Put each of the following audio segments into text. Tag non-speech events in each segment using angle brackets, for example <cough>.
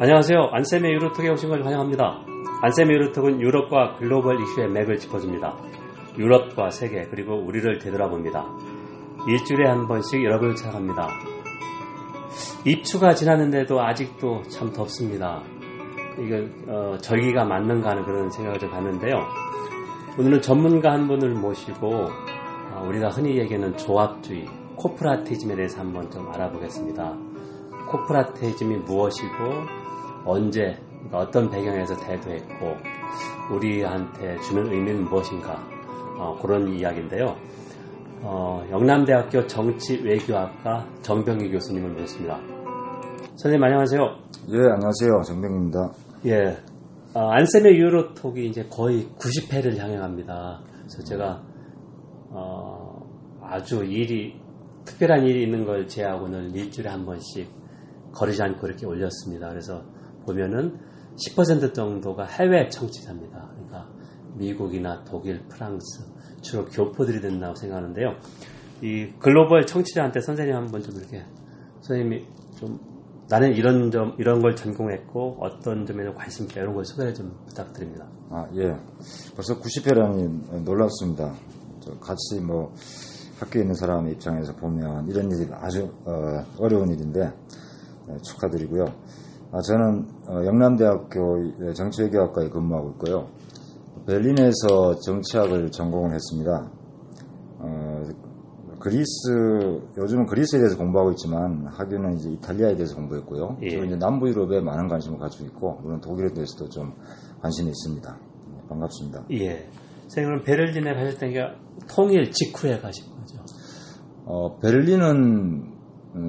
안녕하세요. 안쌤의 유로톡에 오신 걸 환영합니다. 안쌤의 유로톡은 유럽과 글로벌 이슈의 맥을 짚어줍니다. 유럽과 세계 그리고 우리를 되돌아봅니다. 일주일에 한 번씩 여러분을 찾아갑니다. 입추가 지났는데도 아직도 참 덥습니다. 이거 어, 절기가 맞는가 하는 그런 생각을 좀 갖는데요. 오늘은 전문가 한 분을 모시고 어, 우리가 흔히 얘기하는 조합주의, 코프라티즘에 대해서 한번 좀 알아보겠습니다. 코프라티즘이 무엇이고 언제 그러니까 어떤 배경에서 대두했고 우리한테 주는 의미는 무엇인가 어, 그런 이야기인데요. 어, 영남대학교 정치외교학과 정병희 교수님을 모셨습니다. 선생님 안녕하세요. 예, 안녕하세요. 정병입니다. 예, 어, 안쌤의 유로톡이 이제 거의 90회를 향해 갑니다. 그래서 제가 어, 아주 일이 특별한 일이 있는 걸 제하고는 일주일에 한 번씩 거르지 않고 이렇게 올렸습니다. 그래서 보면은 10% 정도가 해외 청취자입니다. 그러니까 미국이나 독일, 프랑스 주로 교포들이 된다고 생각하는데요. 이 글로벌 청취자한테 선생님 한번 좀 이렇게 선생님이 좀 나는 이런 점 이런 걸 전공했고 어떤 점에 관심 있다 이런 걸 소개를 좀 부탁드립니다. 아 예, 벌써 90회라니 놀랍습니다. 같이 뭐 학교에 있는 사람 입장에서 보면 이런 일이 아주 어, 려운 일인데 네, 축하드리고요. 아, 저는 어, 영남대학교 정치외교학과에 근무하고 있고요. 베를린에서 정치학을 전공을 했습니다. 어, 그리스 요즘은 그리스에 대해서 공부하고 있지만 학교는 이제 이탈리아에 대해서 공부했고요. 예. 이제 남부 유럽에 많은 관심을 가지고 있고 물론 독일에 대해서도 좀 관심이 있습니다. 네, 반갑습니다. 예. 선생님은 베를린에 가실 때 통일 직후에 가신 거죠? 어, 베를린은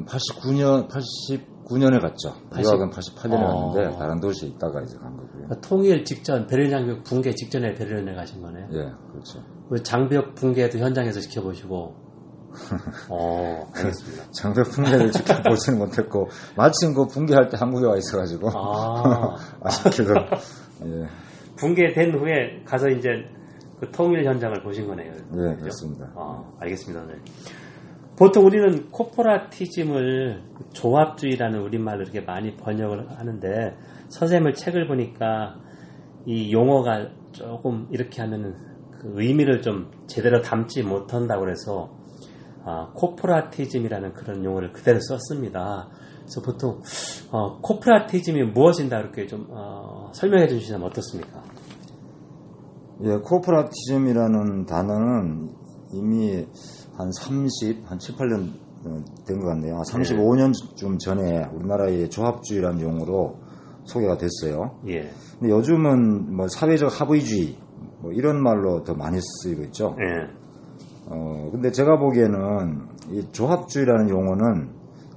89년 80 9년에 갔죠. 80... 유학은 88년에 어... 갔는데 다른 도시에 있다가 이제 간 거고요. 그러니까 통일 직전 베를린 장벽 붕괴 직전에 베를린에 가신 거네요. 예, 그렇죠. 그 장벽 붕괴도 현장에서 지켜보시고. <laughs> 어, 알겠습니다. <laughs> 장벽 붕괴를 지켜보지는 못했고 마침 그 붕괴할 때 한국에 와 있어가지고 아. <laughs> 아쉽게도 예. 붕괴된 후에 가서 이제 그 통일 현장을 보신 거네요. 예, 그렇습니다. 아, 알겠습니다. 네. 보통 우리는 코퍼라티즘을 조합주의라는 우리말로 이렇게 많이 번역을 하는데 선생님을 책을 보니까 이 용어가 조금 이렇게 하면은 그 의미를 좀 제대로 담지 못한다고 그래서 아, 코퍼라티즘이라는 그런 용어를 그대로 썼습니다. 그래서 보통 어, 코퍼라티즘이 무엇인가 이렇게 좀 어, 설명해 주시면 어떻습니까? 예, 코퍼라티즘이라는 단어는 이미 한 30, 한 7, 8년 어, 된것 같네요. 35년쯤 전에 우리나라의 조합주의라는 용어로 소개가 됐어요. 예. 근데 요즘은 뭐 사회적 합의주의 뭐 이런 말로 더 많이 쓰이고 있죠. 예. 어, 근데 제가 보기에는 이 조합주의라는 용어는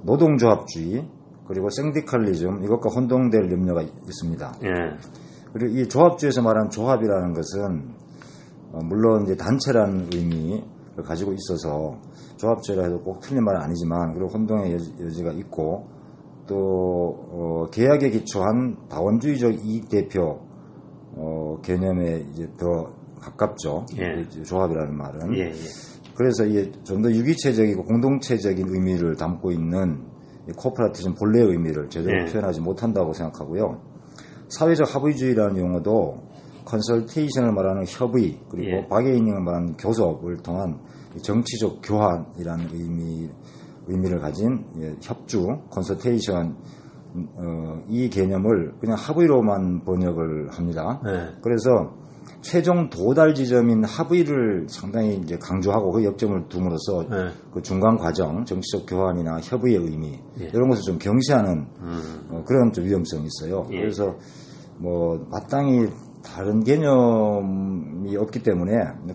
노동조합주의 그리고 생디칼리즘 이것과 혼동될 염려가 있습니다. 예. 그리고 이 조합주의에서 말하는 조합이라는 것은 어, 물론 이제 단체라는 의미 가지고 있어서 조합제라 해도 꼭 틀린 말은 아니지만 그리고 혼동의 여지가 있고 또 어, 계약에 기초한 다원주의적 이익 대표 어, 개념에 이제 더 가깝죠. 예. 조합이라는 말은. 예, 예. 그래서 이게 좀 더 유기체적이고 공동체적인 의미를 담고 있는 corporatism 본래의 의미를 제대로 예. 표현하지 못한다고 생각하고요. 사회적 합의주의라는 용어도 consultation을 말하는 협의 그리고 예. bargaining을 말하는 교섭을 통한 정치적 교환이라는 의미 의미를 가진 예, 협주 consultation 어, 이 개념을 그냥 합의로만 번역을 합니다. 네. 그래서 최종 도달 지점인 합의를 상당히 이제 강조하고 그 역점을 둠으로써 네. 그 중간 과정, 정치적 교환이나 협의의 의미 예. 이런 것을 좀 경시하는 음. 어, 그런 좀 위험성이 있어요. 예. 그래서 뭐 마땅히 다른 개념이 없기 때문에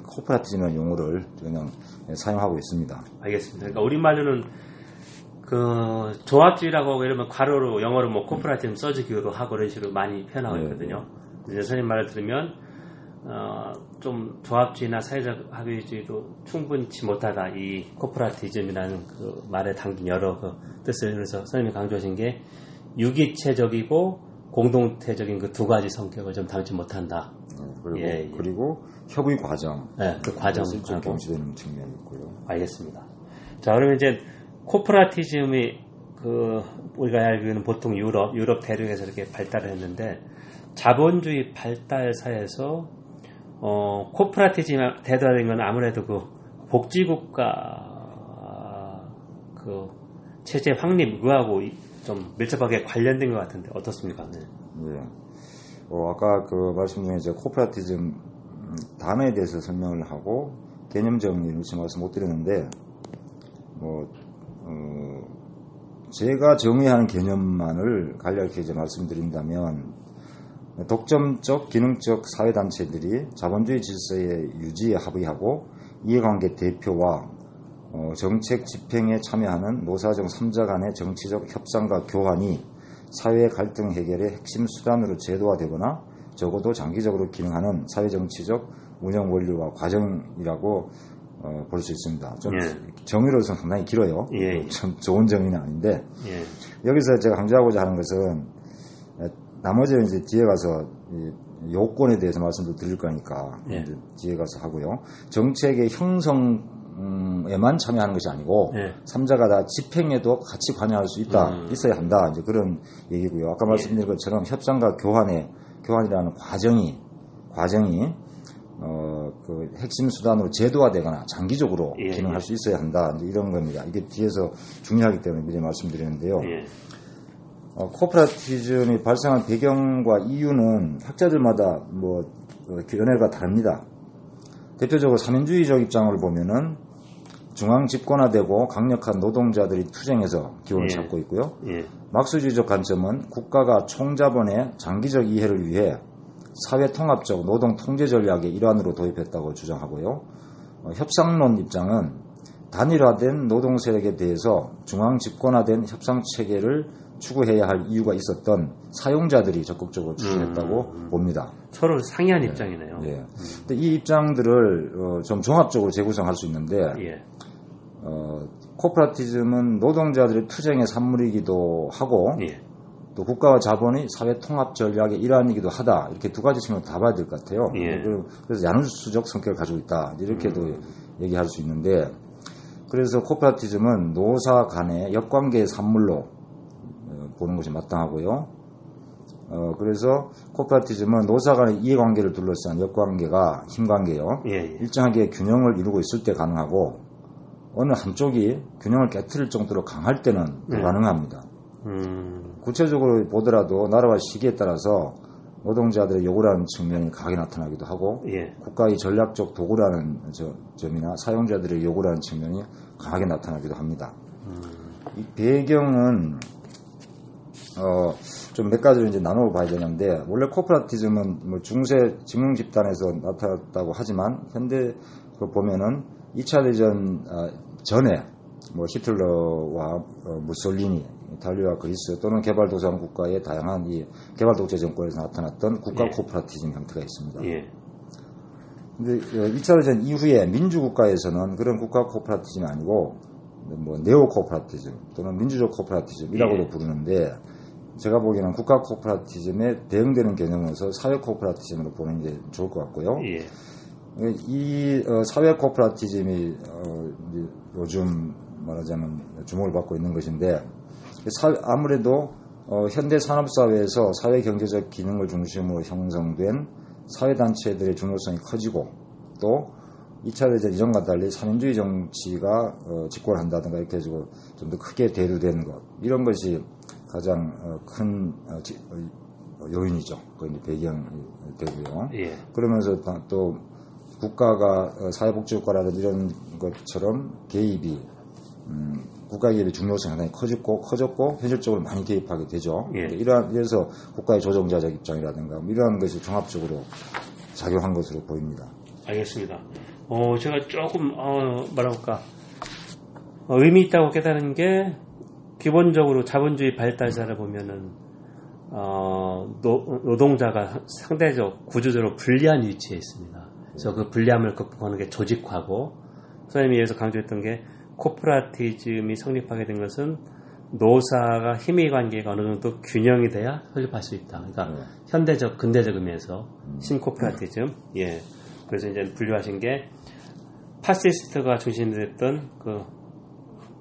코퍼라티즘이라는 용어를 그냥 사용하고 있습니다. 알겠습니다. 그러니까 우리말로는 그 조합주의라고 이러면 괄호로 영어로 뭐 코퍼라티즘 써주기로 하고 그런 식으로 많이 표현하고 네. 있거든요. 네. 이제 선생님 말을 들으면 어, 좀 조합주의나 사회적 합의주의도 충분치 못하다 이 코퍼라티즘이라는 그 말에 담긴 여러 그 뜻을 그래서 선생님이 강조하신 게 유기체적이고 공동체적인 그 두 가지 성격을 좀 담지 못한다. 네, 그리고, 예, 예. 그리고 협의 과정. 네, 그 과정을 경시되는 측면이 있고요. 알겠습니다. 자, 그러면 이제 코퍼라티즘이 그 우리가 알기로는 보통 유럽, 유럽 대륙에서 이렇게 발달을 했는데 자본주의 발달 사에서 어, 코퍼라티즘 대달인 건 아무래도 그 복지국가 그 체제 확립 의하고 좀 밀접하게 관련된 것 같은데 어떻습니까? 네. 예. 어, 아까 그 말씀 중에 이제 코퍼라티즘 단어에 대해서 설명을 하고 개념 정리를 지금 말씀 못 드렸는데 뭐 어, 제가 정의하는 개념만을 간략히 이제 말씀드린다면 독점적 기능적 사회단체들이 자본주의 질서의 유지에 합의하고 이해관계 대표와 어, 정책 집행에 참여하는 노사정 3자 간의 정치적 협상과 교환이 사회 갈등 해결의 핵심 수단으로 제도화되거나 적어도 장기적으로 기능하는 사회정치적 운영 원리와 과정이라고 어, 볼 수 있습니다. 좀 예. 정의로서는 상당히 길어요. 예. 좀 좋은 정의는 아닌데 예. 여기서 제가 강조하고자 하는 것은 에, 나머지는 이제 뒤에 가서 이 요건에 대해서 말씀도 드릴 거니까 예. 뒤에 가서 하고요. 정책의 형성 에만 참여하는 것이 아니고 예. 삼자가 다 집행에도 같이 관여할 수 있다, 음. 있어야 한다. 이제 그런 얘기고요. 아까 말씀드린 것처럼 협상과 교환의 교환이라는 과정이 과정이 어, 그 핵심 수단으로 제도화되거나 장기적으로 예, 기능할 예. 수 있어야 한다. 이제 이런 겁니다. 이게 뒤에서 중요하기 때문에 미리 말씀드리는데요. 예. 어, 코퍼라티즘이 발생한 배경과 이유는 학자들마다 뭐 어, 연애가 다릅니다. 대표적으로 삼인주의적 입장을 보면은 중앙 집권화되고 강력한 노동자들이 투쟁해서 기원을 예. 잡고 있고요. 예. 막수주의적 관점은 국가가 총자본의 장기적 이해를 위해 사회 통합적 노동 통제 전략의 일환으로 도입했다고 주장하고요. 어, 협상론 입장은 단일화된 노동 세력에 대해서 중앙 집권화된 협상 체계를 추구해야 할 이유가 있었던 사용자들이 적극적으로 추진했다고 봅니다. 서로 상이한 입장이네요. 예. 근데 이 입장들을 어, 좀 종합적으로 재구성할 수 있는데 예. 어, 코퍼라티즘은 노동자들의 투쟁의 산물이기도 하고 예. 또 국가와 자본이 사회 통합 전략의 일환이기도 하다 이렇게 두 가지 측면을 다 봐야 될 것 같아요. 예. 그래서 야누수적 성격을 가지고 있다 이렇게도 음. 얘기할 수 있는데 그래서 코퍼라티즘은 노사 간의 역관계의 산물로 어, 보는 것이 마땅하고요. 어, 그래서 코퍼라티즘은 노사 간의 이해관계를 둘러싼 역관계가 힘관계요. 예. 예. 일정하게 균형을 이루고 있을 때 가능하고 어느 한쪽이 균형을 깨뜨릴 정도로 강할 때는 네. 불가능합니다. 음. 구체적으로 보더라도 나라와 시기에 따라서 노동자들의 요구라는 측면이 강하게 나타나기도 하고 예. 국가의 전략적 도구라는 저- 점이나 사용자들의 요구라는 측면이 강하게 나타나기도 합니다. 이 배경은 어, 좀 몇 가지로 이제 나누어 봐야 되는데 원래 코퍼라티즘은 뭐 중세 직능 집단에서 나타났다고 하지만 현대 그 보면은 2차 대전 아, 전에 뭐 히틀러와 어, 무솔리니, 이탈리아와 그리스 또는 개발도상 국가의 다양한 이 개발 독재 정권에서 나타났던 국가 예. corporatism 형태가 있습니다. 예. 근데 2차 대전 이후에 민주국가에서는 그런 국가 corporatism이 아니고 뭐 neo corporatism 또는 민주적 corporatism이라고도 예. 부르는데 제가 보기에는 국가 corporatism에 대응되는 개념으로서 사회 corporatism으로 보는 게 좋을 것 같고요. 예. 이 어, 사회 코퍼라티즘이 어, 요즘 말하자면 주목을 받고 있는 것인데 사- 아무래도 어, 현대 산업 사회에서 사회 경제적 기능을 중심으로 형성된 사회 단체들의 중요성이 커지고 또 2차 대전 이전과 달리 사민주의 정치가 어, 집권한다든가 이렇게 해서 좀 더 크게 대두되는 것 이런 것이 가장 어, 큰 요인이죠. 그 이제 배경이 되고요. 예. 그러면서 다- 또 국가가 어, 사회복지국가라든지 이런 것처럼 개입이 음, 국가 개입의 중요성이 상당히 커졌고 커졌고 현실적으로 많이 개입하게 되죠. 예. 이러한 이래서 국가의 조정자적 입장이라든가 뭐 이러한 것이 종합적으로 작용한 것으로 보입니다. 알겠습니다. 어, 제가 조금, 어, 뭐랄까, 어, 의미 있다고 깨달은 게, 기본적으로 자본주의 발달사를 보면은, 어, 노, 노동자가 상대적, 구조적으로 불리한 위치에 있습니다. 그래서 그 불리함을 극복하는 게 조직화고, 선생님이 여기서 강조했던 게, 코퍼라티즘이 성립하게 된 것은, 노사가 힘의 관계가 어느 정도 균형이 돼야 설립할 수 있다. 그러니까 네. 현대적, 근대적 의미에서 신코퍼라티즘, 예. 그래서 이제 분류하신 게 파시스트가 중심이 됐던 그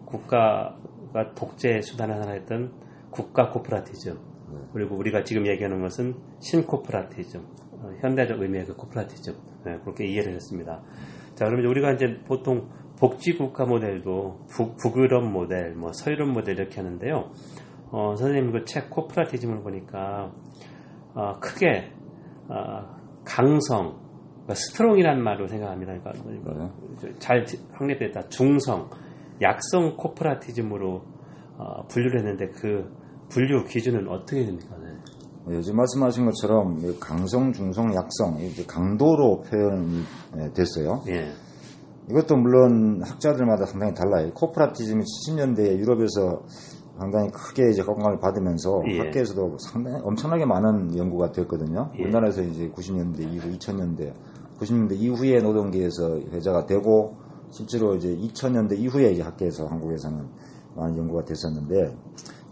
국가 정부가 독재 수단을 하나 했던 국가 corporatism 네. 그리고 우리가 지금 얘기하는 것은 신corporatism 어, 현대적 의미의 그 corporatism 네, 그렇게 이해를 했습니다. 자 그러면 우리가 이제 보통 복지 국가 모델도 북, 북유럽 모델, 뭐 서유럽 모델 이렇게 하는데요. 어, 선생님 그 책 corporatism을 보니까 어, 크게 어, 강성, 그러니까 strong이라는 말로 생각합니다. 그러니까, 그러니까 잘 확립됐다. 중성, 약성 corporatism으로 어, 분류를 했는데 그 분류 기준은 어떻게 됩니까? 네. 예, 지금 말씀하신 것처럼 이 강성, 중성, 약성 이렇게 강도로 표현이 예, 됐어요. 예. 이것도 물론 학자들마다 상당히 달라요. corporatism이 70년대에 유럽에서 상당히 크게 이제 각광을 받으면서 예. 학계에서도 상당히 엄청나게 많은 연구가 됐거든요. 예. 우리나라에서 이제 90년대 이후, 2000년대, 90년대 이후에 노동계에서 회자가 되고 실제로 이제 2000년대 이후에 이제 학계에서 한국에서는 많은 연구가 됐었는데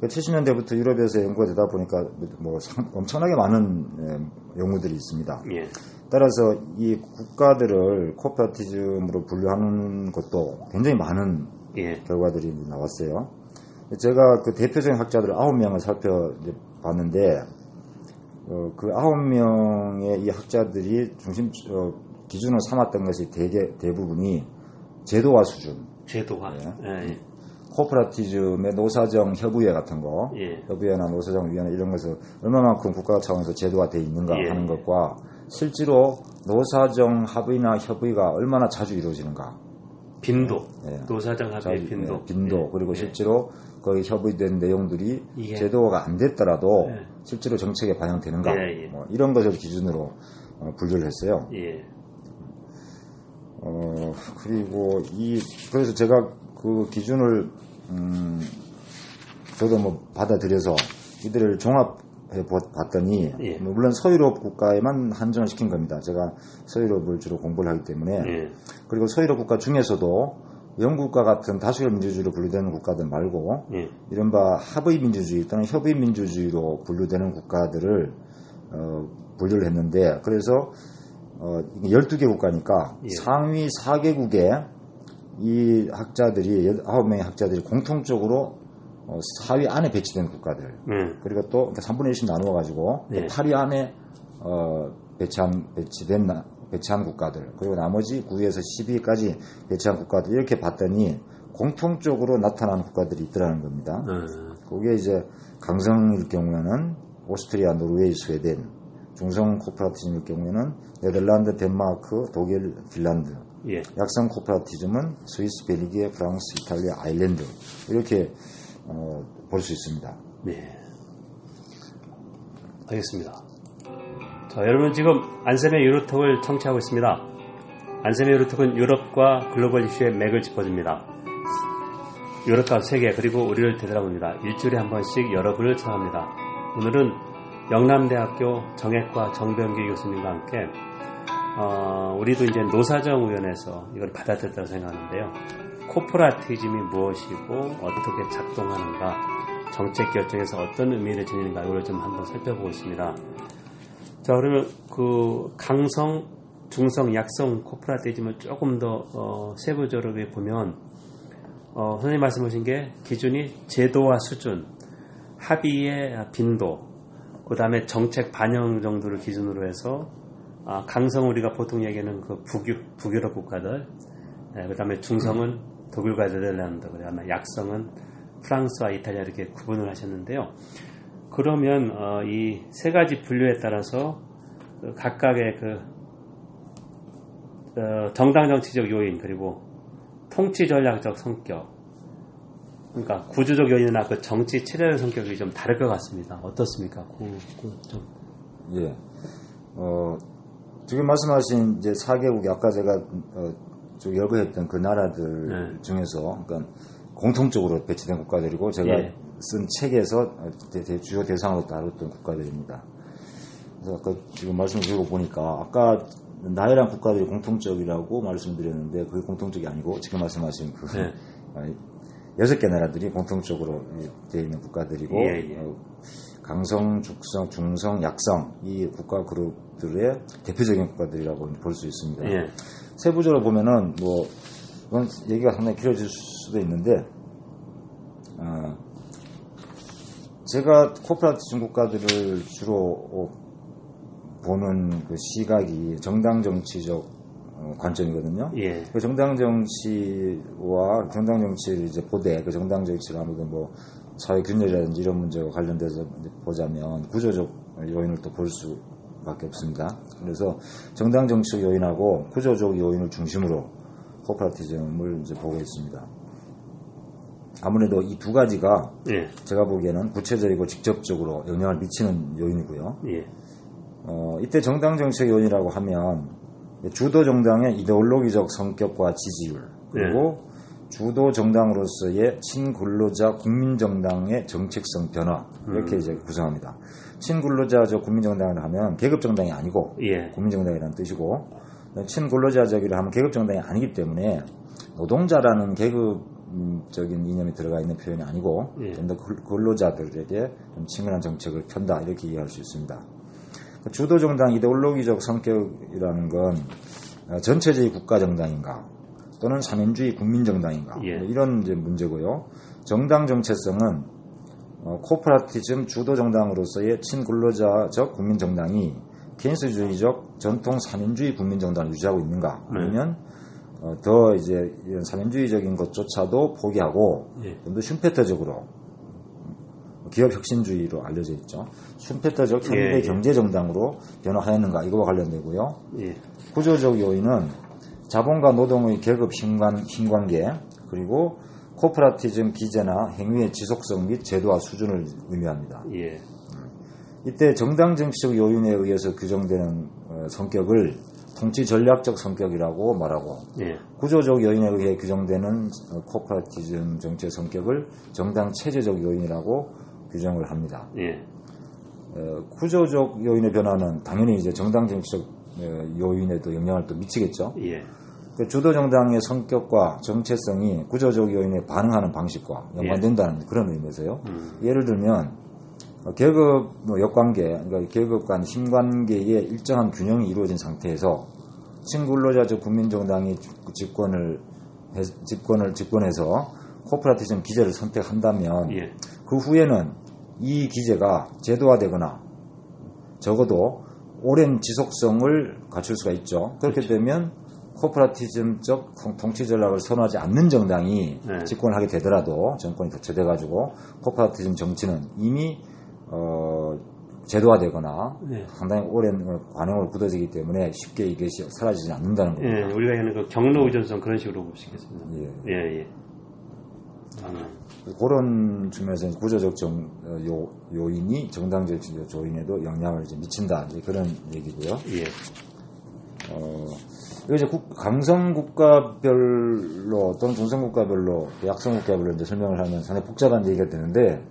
70년대부터 유럽에서 연구가 되다 보니까 뭐 상- 엄청나게 많은 예, 연구들이 있습니다. 예. 따라서 이 국가들을 코퍼레티즘으로 분류하는 것도 굉장히 많은 예. 결과들이 나왔어요. 제가 그 대표적인 학자들 아홉 명을 살펴봤는데 어, 그 아홉 명의 이 학자들이 중심 어, 기준으로 삼았던 것이 대개 대부분이 제도화 수준, 제도화. 예. 예. 코퍼레티즘의 노사정 협의회 같은 거, 예. 협의회나 노사정 위원회 이런 것을 얼마만큼 국가 차원에서 제도화되어 있는가 예. 하는 것과 실제로 노사정 합의나 협의가 얼마나 자주 이루어지는가, 빈도. 예. 노사정 합의 자주, 빈도. 예, 빈도 예. 그리고 예. 실제로 거의 협의된 내용들이 제도화가 안 됐더라도 예. 실제로 정책에 반영되는가, 예, 예. 뭐 이런 것을 기준으로 어, 분류를 했어요. 예. 어, 그리고 이, 그래서 제가 그 기준을, 음, 저도 뭐 받아들여서 이들을 종합해 보- 봤더니, 예. 뭐 물론 서유럽 국가에만 한정을 시킨 겁니다. 제가 서유럽을 주로 공부를 하기 때문에. 예. 그리고 서유럽 국가 중에서도 영국과 같은 다수결 민주주의로 분류되는 국가들 말고, 예. 이른바 합의 민주주의 또는 협의 민주주의로 분류되는 국가들을 어, 분류를 했는데 그래서 어, 이게 12개 국가니까 예. 상위 4개국에 이 학자들이 9명의 학자들이 공통적으로 어, 4위 안에 배치된 국가들 예. 그리고 또 3분의 1씩 나누어 가지고 예. 8위 안에 어, 배치한 배치된 나- 배치한 국가들 그리고 나머지 9위에서 10위까지 배치한 국가들 이렇게 봤더니 공통적으로 나타나는 국가들이 있더라는 겁니다. 어, 그게 이제 강성일 경우에는 오스트리아, 노르웨이, 스웨덴, 중성 corporatism일 경우에는 네덜란드, 덴마크, 독일, 핀란드, 예. 약성 corporatism은 스위스, 벨기에, 프랑스, 이탈리아, 아일랜드 이렇게 어, 볼 수 있습니다. 네. 알겠습니다. 자, 여러분 지금 안쌤의 유로톡을 청취하고 있습니다. 안쌤의 유로톡은 유럽과 글로벌 이슈의 맥을 짚어줍니다. 유럽과 세계 그리고 우리를 되돌아봅니다. 일주일에 한 번씩 여러분을 찾아갑니다. 오늘은 영남대학교 정액과 정병기 교수님과 함께 어, 우리도 이제 노사정위원회에서 이걸 받아들였다고 생각하는데요. 코퍼라티즘이 무엇이고 어떻게 작동하는가, 정책 결정에서 어떤 의미를 지니는가 이걸 좀 한번 살펴보고 있습니다. 자 그러면 그 강성, 중성, 약성 코퍼라티즘을 조금 더 어, 세부적으로 보면 어, 선생님 말씀하신 게 기준이 제도와 수준, 합의의 빈도, 그 다음에 정책 반영 정도를 기준으로 해서 아, 강성 우리가 보통 얘기하는 그 북유, 북유럽 국가들, 그 다음에 중성은 독일과 네덜란드, 그 다음에 약성은 프랑스와 이탈리아 이렇게 구분을 하셨는데요. 그러면 어, 이 세 가지 분류에 따라서 그 각각의 그 어, 정당 정치적 요인 그리고 통치 전략적 성격, 그러니까 구조적 요인이나 그 정치 체제적 성격이 좀 다를 것 같습니다. 어떻습니까? 그, 그 좀. 예. 어, 지금 말씀하신 이제 4개국이 아까 제가 어, 쭉 열거했던 그 나라들 네. 중에서 그러니까 공통적으로 배치된 국가들이고 제가 예. 쓴 책에서 대- 대- 주요 대상으로 다뤘던 국가들입니다. 그래서 아까 지금 말씀 드리고 보니까 아까 나열한 국가들이 공통적이라고 말씀드렸는데 그게 공통적이 아니고 지금 말씀하신 그 <laughs> 네. 여섯 개 나라들이 공통적으로 되어 있는 국가들이고 예, 예. 어, 강성, 죽성, 중성, 약성 이 국가 그룹들의 대표적인 국가들이라고 볼 수 있습니다. 예. 세부적으로 보면은 뭐 이건 얘기가 상당히 길어질 수도 있는데 어, 제가 코퍼레티즘 국가들을 주로 보는 그 시각이 정당 정치적 어, 관점이거든요. 예. 그 정당 정치와 정당 정치를 이제 보되 그 정당 정치를 아무래도 뭐 사회 균열이라든지 이런 문제와 관련돼서 보자면 구조적 요인을 또 볼 수밖에 없습니다. 그래서 정당 정치적 요인하고 구조적 요인을 중심으로 코퍼레티즘을 이제 보고 있습니다. 아무래도 이 두 가지가 예. 제가 보기에는 구체적이고 직접적으로 영향을 미치는 요인이고요. 예. 어, 이때 정당 정책 요인이라고 하면 주도 정당의 이데올로기적 성격과 지지율 그리고 주도 정당으로서의 친근로자 국민정당의 정책성 변화 이렇게 이제 구성합니다. 친근로자적 국민정당을 하면 계급정당이 아니고 예. 국민정당이라는 뜻이고 친근로자적이라 하면 계급정당이 아니기 때문에 노동자라는 계급적인 이념이 들어가 있는 표현이 아니고 예. 좀더 근로자들에게 좀 친근한 정책을 편다 이렇게 이해할 수 있습니다. 주도 정당 이데올로기적 성격이라는 건 어, 전체주의 국가 정당인가 또는 사민주의 국민 정당인가 예. 뭐 이런 이제 문제고요. 정당 정체성은 어, 코퍼라티즘 주도 정당으로서의 친근로자적 국민 정당이 케인스주의적 전통 사민주의 국민 정당을 유지하고 있는가 네. 아니면 어, 더 이제 이런 사민주의적인 것조차도 포기하고 예. 좀더 슈페터적으로 기업 혁신주의로 알려져 있죠. 슈페터적 현대 예, 예. 경제 정당으로 변화하였는가 이거와 관련되고요. 예. 구조적 요인은 자본과 노동의 계급 힘관, 힘관계 그리고 코퍼라티즘 기제나 행위의 지속성 및 제도화 수준을 의미합니다. 예. 이때 정당 정치적 요인에 의해서 규정되는 어, 성격을 통치 전략적 성격이라고 말하고 예. 구조적 요인에 의해 규정되는 어, 코퍼라티즘 정치의 성격을 정당 체제적 요인이라고 규정을 합니다. 예. 어, 구조적 요인의 변화는 당연히 이제 정당 정치적 어, 요인에도 영향을 또 미치겠죠. 예. 그 주도 정당의 성격과 정체성이 구조적 요인에 반응하는 방식과 연관된다는 그런 의미에서요. 음. 예를 들면 어, 계급 뭐 역관계, 그러니까 계급 간 힘관계에 일정한 균형이 이루어진 상태에서 친근로자적 국민정당이 집권을 해- 집권을 집권해서 코퍼레티즘 기제를 선택한다면 예. 그 후에는 이 기제가 제도화되거나 적어도 오랜 지속성을 갖출 수가 있죠. 그렇게 그렇죠. 되면 코퍼레티즘적 통- 통치 전략을 선호하지 않는 정당이 네. 집권을 하게 되더라도 정권이 교체돼 가지고 코퍼레티즘 정치는 이미 어, 제도화되거나 예. 상당히 오랜 어, 관행으로 굳어지기 때문에 쉽게 이것이 사라지지 않는다는 예. 겁니다. 우리가 하는 그 경로 의존성 그런 식으로 있겠습니다. 예. 예. 예. 아, 그런 측면에서 구조적 정, 어, 요, 요인이 정당적 요인에도 영향을 이제 미친다. 이제 그런 얘기고요. 예. 어, 이제 국- 강성 국가별로 또는 중성 국가별로, 약성 국가별로 이제 설명을 하면 상당히 복잡한 얘기가 되는데,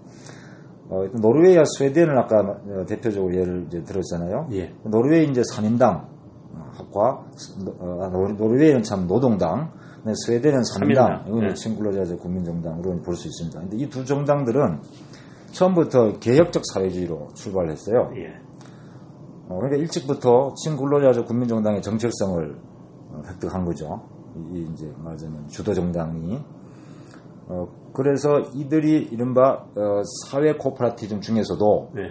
어, 노르웨이와 스웨덴을 아까 어, 대표적으로 예를 이제 들었잖아요. 예. 노르웨이 이제 3인당 과 어, 노르- 노르웨이는 참 노동당, 근데 스웨덴은 3인당, 삼인당. 이건 네. 친구로자적 국민정당으로 볼 수 있습니다. 근데 이 두 정당들은 처음부터 개혁적 사회주의로 출발했어요. 예. 어, 그러니까 일찍부터 친근로자적 국민정당의 정체성을 어, 획득한 거죠. 이, 이 이제 말하자면 주도 정당이. 어, 그래서 이들이 이른바 어, 사회 코퍼라티즘 중에서도 네.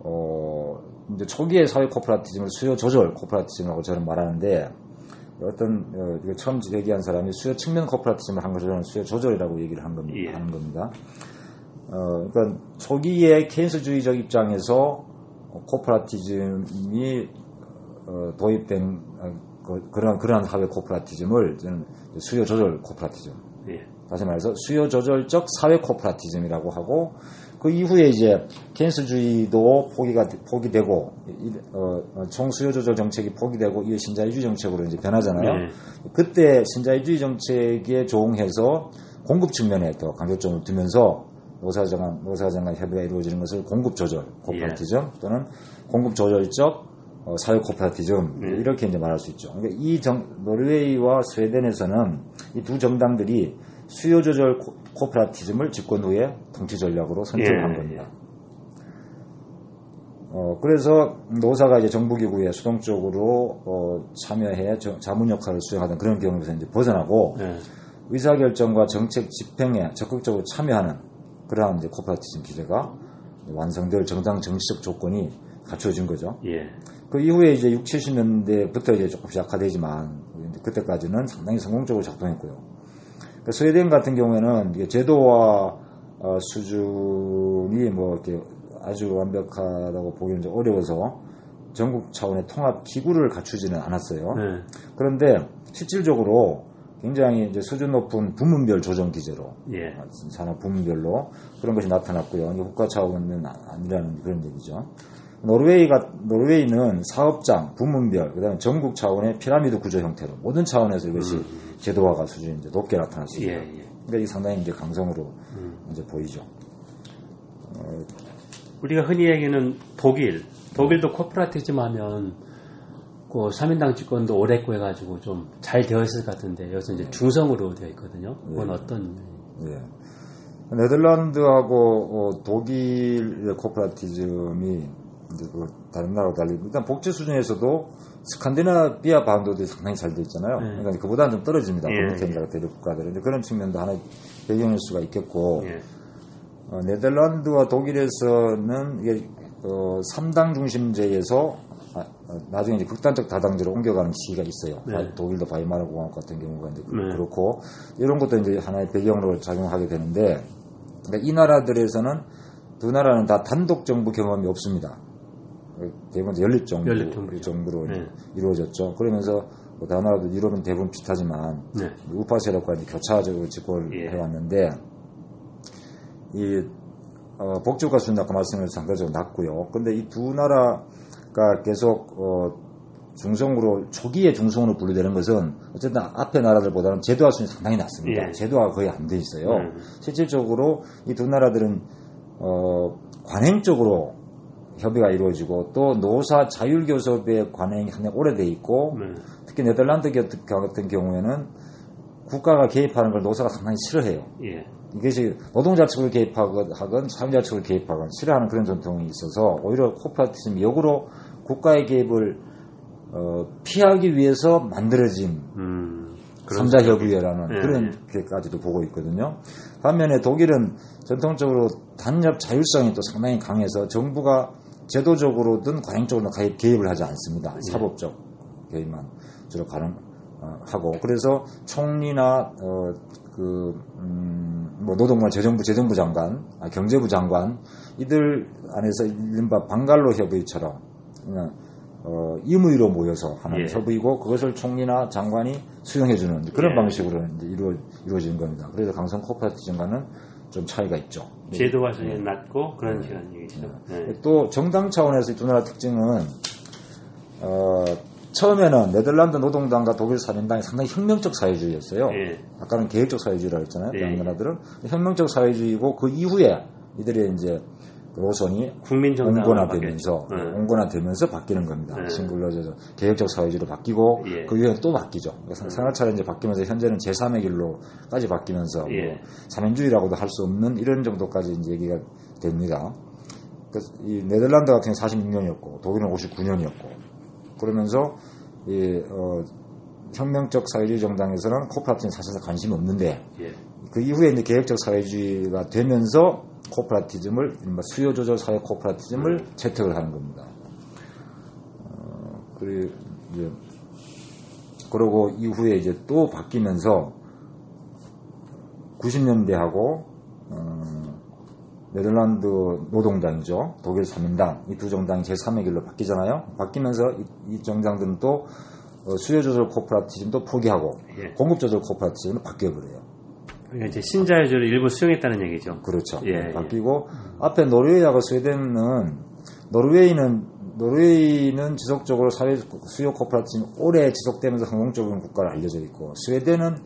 어, 이제 초기의 사회 코퍼라티즘을 수요 조절 코퍼라티즘이라고 저는 말하는데 어떤 어, 처음 제기한 사람이 수요 측면 코퍼라티즘을 한 것을 저는 수요 조절이라고 얘기를 한 겁니다. 예. 하는 겁니다. 어, 그러니까 초기의 케인스주의적 입장에서 어, 코퍼라티즘이 어, 도입된 어, 그, 그러한 그러한 사회 코퍼라티즘을 저는 수요 조절 코퍼라티즘 예. 다시 말해서 수요 조절적 사회 코퍼라티즘이라고 하고 그 이후에 이제 케인스주의도 포기가 포기되고 이- 어, 어, 총수요 조절 정책이 포기되고 이게 신자유주의 정책으로 이제 변하잖아요. 네. 그때 신자유주의 정책에 조응해서 공급 측면에 더 강조점을 두면서 노사정한 노사정한 협의가 이루어지는 것을 공급 조절 코퍼라티즘 또는 공급 조절적 어, 사회 코퍼라티즘 네. 이렇게 이제 말할 수 있죠. 그러니까 이 정, 노르웨이와 스웨덴에서는 이 두 정당들이 수요 조절 코- 코퍼라티즘을 집권 후에 통치 전략으로 선택한 예. 겁니다. 어, 그래서 노사가 이제 정부기구에 수동적으로 어, 참여해 저- 자문 역할을 수행하던 그런 경우에서 이제 벗어나고 예. 의사결정과 정책 집행에 적극적으로 참여하는 그러한 이제 코퍼라티즘 기제가 완성될 정당 정치적 조건이 갖춰진 거죠. 예. 그 이후에 이제 6, 70년대부터 이제 조금씩 약화되지만 그때까지는 상당히 성공적으로 작동했고요. 그러니까 스웨덴 같은 경우에는 제도와 어, 수준이 뭐 이렇게 아주 완벽하다고 보기는 좀 어려워서 전국 차원의 통합 기구를 갖추지는 않았어요. 네. 그런데 실질적으로 굉장히 이제 수준 높은 부문별 조정 기제로 예. 산업 부문별로 그런 것이 나타났고요. 이게 국가 차원은 아니라는 그런 얘기죠. 노르웨이가 노르웨이는 사업장 부문별 그다음에 전국 차원의 피라미드 구조 형태로 모든 차원에서 이것이 제도화가 수준이 이제 높게 나타났습니다. 예, 예. 그러니까 이게 상당히 이제 강성으로 음. 이제 보이죠. 우리가 흔히 얘기하는 독일, 독일도 코퍼레티즘 하면 그 3인당 집권도 오래고 해가지고 좀 잘 되어 있을 것 같은데 여기서 이제 중성으로 되어 있거든요. 그건 어떤 예. 네덜란드하고 어, 독일의 코퍼레티즘이 이제 그 다른 나라와 달리 일단 복지 수준에서도 스칸디나비아 바운드들이 상당히 잘 돼 있잖아요. 네. 그러니까 그보다는 좀 떨어집니다. 예. 북미태인과 대륙 국가들은 이제 그런 측면도 하나의 배경일 수가 있겠고 예. 어, 네덜란드와 독일에서는 이게 어, 3당 중심제에서 아, 어, 나중에 이제 극단적 다당제로 옮겨가는 시기가 있어요. 네. 바- 독일도 바이마르 공화국 같은 경우가 이제 그- 네. 그렇고 이런 것도 이제 하나의 배경으로 작용하게 되는데 그러니까 이 나라들에서는 두 나라는 다 단독 정부 경험이 없습니다. 대부분 연립 정부 연립. 정부로 네. 이루어졌죠. 그러면서 뭐 다른 나라도 유럽은 대부분 비슷하지만 네. 우파 세력과 이제 교차적으로 집권을 예. 해왔는데 이 어, 복지국가 수준 아까 말씀을 상대적으로 낮고요. 근데 이 두 나라가 계속 어, 중성으로 초기에 중성으로 분류되는 것은 어쨌든 앞에 나라들보다는 제도화 수준이 상당히 낮습니다. 예. 제도화가 거의 안 돼 있어요. 음. 실질적으로 이 두 나라들은 어, 관행적으로 협의가 이루어지고 또 노사 자율교섭의 관행이 상당히 오래돼 있고 네. 특히 네덜란드 같은 경우에는 국가가 개입하는 걸 노사가 상당히 싫어해요. 예. 이것이 노동자 측을 개입하건 하건 사용자 측을 개입하건 싫어하는 그런 전통이 있어서 오히려 코퍼레티즘이 역으로 국가의 개입을 어, 피하기 위해서 만들어진 음. 그런 삼자 생각이- 협의회라는 예, 그런 게까지도 보고 있거든요. 반면에 독일은 전통적으로 단nhập 자율성이 또 상당히 강해서 정부가 제도적으로든 관행적으로 가입, 개입을 하지 않습니다. 예. 사법적 개입만 주로 가능하고 그래서 총리나 어, 그, 음, 뭐 노동부, 재정부, 재정부 장관, 아, 경제부 장관 이들 안에서 이른바 방갈로 협의처럼 그냥 어, 임의로 모여서 하는 예. 협의고 그것을 총리나 장관이 수용해주는 그런 예. 방식으로 이제 이루어, 이루어지는 겁니다. 그래서 강성 코퍼레티즘과는 좀 차이가 있죠. 제도화 수준이 낮고 그런 식이라는 얘기죠. 네. 또 정당 차원에서 이두 나라 특징은 어, 처음에는 네덜란드 노동당과 독일 사민당이 상당히 혁명적 사회주의였어요. 예. 아까는 계획적 사회주의라고 했잖아요. 예. 다른 나라들은 혁명적 사회주의고 그 이후에 이들의 이제 그 노선이 온건화되면서. 네. 온건화되면서 바뀌는 겁니다. 네. 싱글러저 계획적 사회주의로 바뀌고 예. 그 이후에 또 바뀌죠. 그러니까 생활차례 이제 바뀌면서 현재는 제3의 길로까지 바뀌면서 예. 뭐 사민주의라고도 할 수 없는 이런 정도까지 이제 얘기가 됩니다. 이 네덜란드 같은 경우 46년이었고 독일은 59년이었고 그러면서 이 어, 혁명적 사회주의 정당에서는 코퍼레티브는 사실상 관심이 없는데 예. 그 이후에 이제 계획적 사회주의가 되면서 코퍼레티즘을 이른바 수요 조절 사회 코퍼레티즘을 채택을 하는 겁니다. 어, 그리고 이제 그러고 이후에 이제 또 바뀌면서 90년대하고 어, 네덜란드 노동당이죠. 독일 사민당 이 두 정당이 제3의 길로 바뀌잖아요. 바뀌면서 이, 이 정당들은 또 어, 수요 조절 코퍼레티즘도 포기하고 예. 공급 조절 코퍼레티즘으로 바뀌어 버려요. 그러니까 이제 신자유주의를 일부 수용했다는 얘기죠. 그렇죠. 예, 바뀌고 앞에 노르웨이하고 스웨덴은 노르웨이는 노르웨이는 지속적으로 사회 수요 코퍼레티즘 오래 지속되면서 성공적인 국가로 알려져 있고 스웨덴은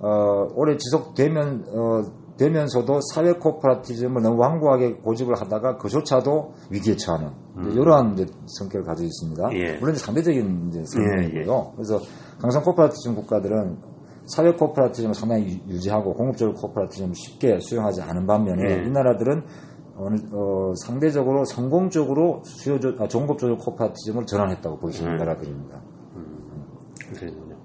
어, 오래 지속되면 어, 되면서도 사회 코퍼레티즘을 너무 완고하게 고집을 하다가 그조차도 위기에 처하는 이제 이러한 성격을 가지고 있습니다. 음. 예. 물론 상대적인 이제 예, 성격이고요. 그래서 강성 코퍼레티즘 국가들은 사회 코퍼레티즘을 상당히 유- 유지하고 공급적으로 코퍼레티즘을 쉽게 수용하지 않은 반면에 음. 이 나라들은 어느, 어, 상대적으로 성공적으로 수요조, 아, 종급조절 코퍼레티즘을 전환했다고 볼 수 있는 음. 나라들입니다. 그렇군요.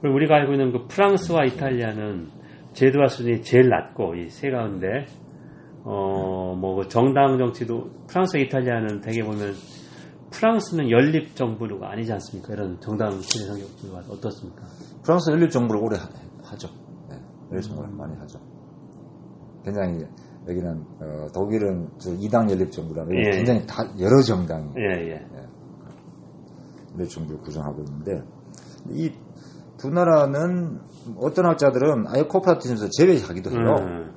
그리고 우리가 알고 있는 그 프랑스와 이탈리아는 제도화 수준이 제일 낮고 이 세 가운데 어뭐 그 정당 정치도 프랑스, 이탈리아는 대개 보면 프랑스는 연립 정부가 아니지 않습니까? 이런 정당 체제 성격들과 어떻습니까? 프랑스 연립 정부를 오래 하, 죠 네, 연립 정부를 많이 하죠. 굉장히 여기는 어, 독일은 이당 연립 정부라 예. 굉장히 다 여러 정당이 예, 예. 연립 정부를 구성하고 있는데 이 두 나라는 어떤 학자들은 아예 코퍼레티브에서 제외하기도 해요. 음.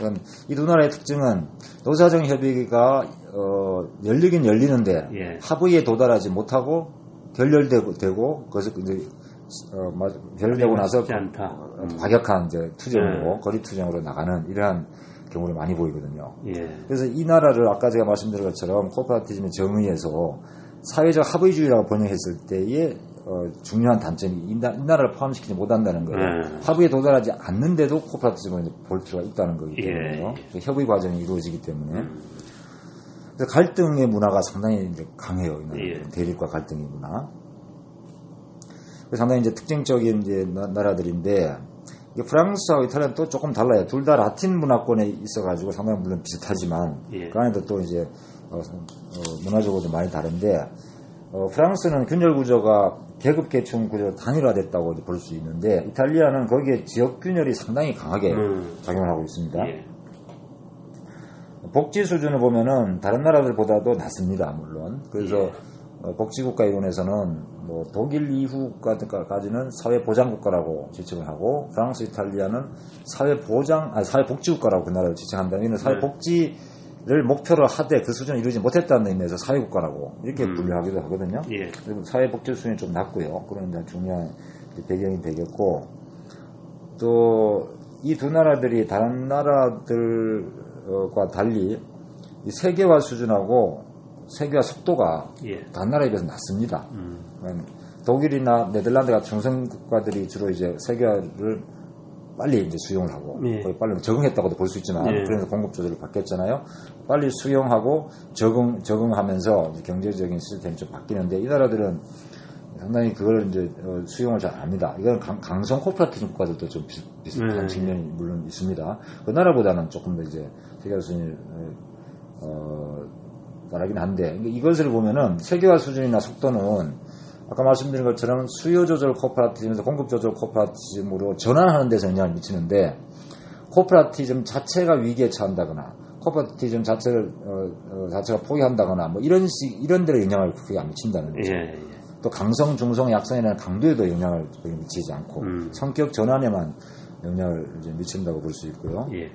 어, 이두 나라의 특징은 노사정 협의가 어, 열리긴 열리는데 예. 합의에 도달하지 못하고 결렬되고 되고 그것을 이제 어, 결렬되고 나서 어, 과격한 이제 투쟁으로 예. 거리 투쟁으로 나가는 이러한 경우를 많이 보이거든요. 예. 그래서 이 나라를 아까 제가 말씀드린 것처럼 코퍼레티즘의 정의에서 사회적 합의주의라고 번역했을 때에 어, 중요한 단점이 이, 나, 이 나 라를 포함시키지 못한다는 거예요. 예. 합의에 도달하지 않는데도 코퍼레티즘을 볼 필요가 있다는 거기 때문에요. 예. 협의 과정이 이루어지기 때문에. 음. 갈등의 문화가 상당히 이제 강해요. 예. 대립과 갈등의 문화. 상당히 이제 특징적인 이제 나라들인데 프랑스와 이탈리아는 또 조금 달라요. 둘 다 라틴 문화권에 있어가지고 상당히 물론 비슷하지만 예. 그 안에도 또 이제 어, 어, 문화적으로도 많이 다른데 어, 프랑스는 균열 구조가 계급 계층 구조 단일화됐다고 볼 수 있는데 이탈리아는 거기에 지역 균열이 상당히 강하게 음. 작용을 하고 있습니다. 예. 복지 수준을 보면은 다른 나라들보다도 낮습니다, 물론. 그래서 예. 어, 복지국가 이론에서는 뭐 독일 이후까지는 사회보장국가라고 지칭을 하고 프랑스, 이탈리아는 사회보장, 아니 사회복지국가라고 그 나라를 지칭한다. 이는 네. 사회복지를 목표로 하되 그 수준을 이루지 못했다는 의미에서 사회국가라고 이렇게 음. 분류하기도 하거든요. 예. 사회복지 수준이 좀 낮고요. 그런 중요한 배경이 되겠고 또 이 두 나라들이 다른 나라들 과 달리 이 세계화 수준하고 세계화 속도가 예. 다른 나라에 비해서 낮습니다. 음. 음 독일이나 네덜란드 같은 중성국가들이 주로 이제 세계화를 빨리 이제 수용을 하고 예. 빨리 적응했다고도 볼 수 있지만 예. 그래서 공급 조절을 바뀌었잖아요. 빨리 수용하고 적응 적응하면서 경제적인 시스템이 좀 바뀌는데 이 나라들은 상당히 그걸 이제 어, 수용을 잘 합니다. 이건 강, 성 corporative 국가들도 좀 비슷, 비슷한 음. 측면이 물론 있습니다. 그 나라보다는 조금 더 이제 세계화 수준이 어, 나라긴 한데 이것을 보면은 세계화 수준이나 속도는 아까 말씀드린 것처럼 수요 조절 corporatism에서 공급 조절 corporatism으로 전환하는 데서 영향을 미치는데 corporatism 자체가 위기에 처한다거나 corporatism 자체를 어, 어, 자체가 포기한다거나 뭐 이런 식 이런 데로 영향을 크게 안 미친다는 거죠. 예, 예. 또 강성, 중성, 약성이라는 강도에도 영향을 미치지 않고 음. 성격 전환에만 영향을 미친다고 볼 수 있고요. 예.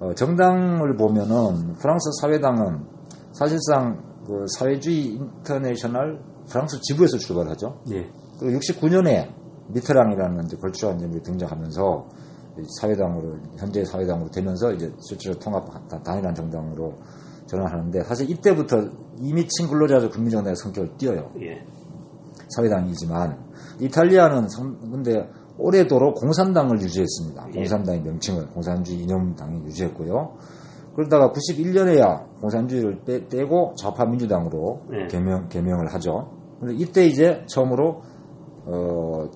어, 정당을 보면은 프랑스 사회당은 사실상 그 사회주의 인터내셔널 프랑스 지부에서 출발하죠. 예. 그리고 69년에 미트랑이라는 이제 걸출한 인물이 등장하면서 사회당으로 현재 사회당으로 되면서 이제 실제로 통합 단일한 정당으로 전환하는데 사실 이때부터 이미 친근로자적 국민정당의 성격을 띄어요. 예. 사회당이지만 이탈리아는 근데 오래도록 공산당을 유지했습니다. 예. 공산당의 명칭을 공산주의 이념당이 유지했고요. 그러다가 91년에야 공산주의를 떼, 고 좌파 민주당으로 네. 개명 개명을 하죠. 근데 이때 이제 처음으로 어,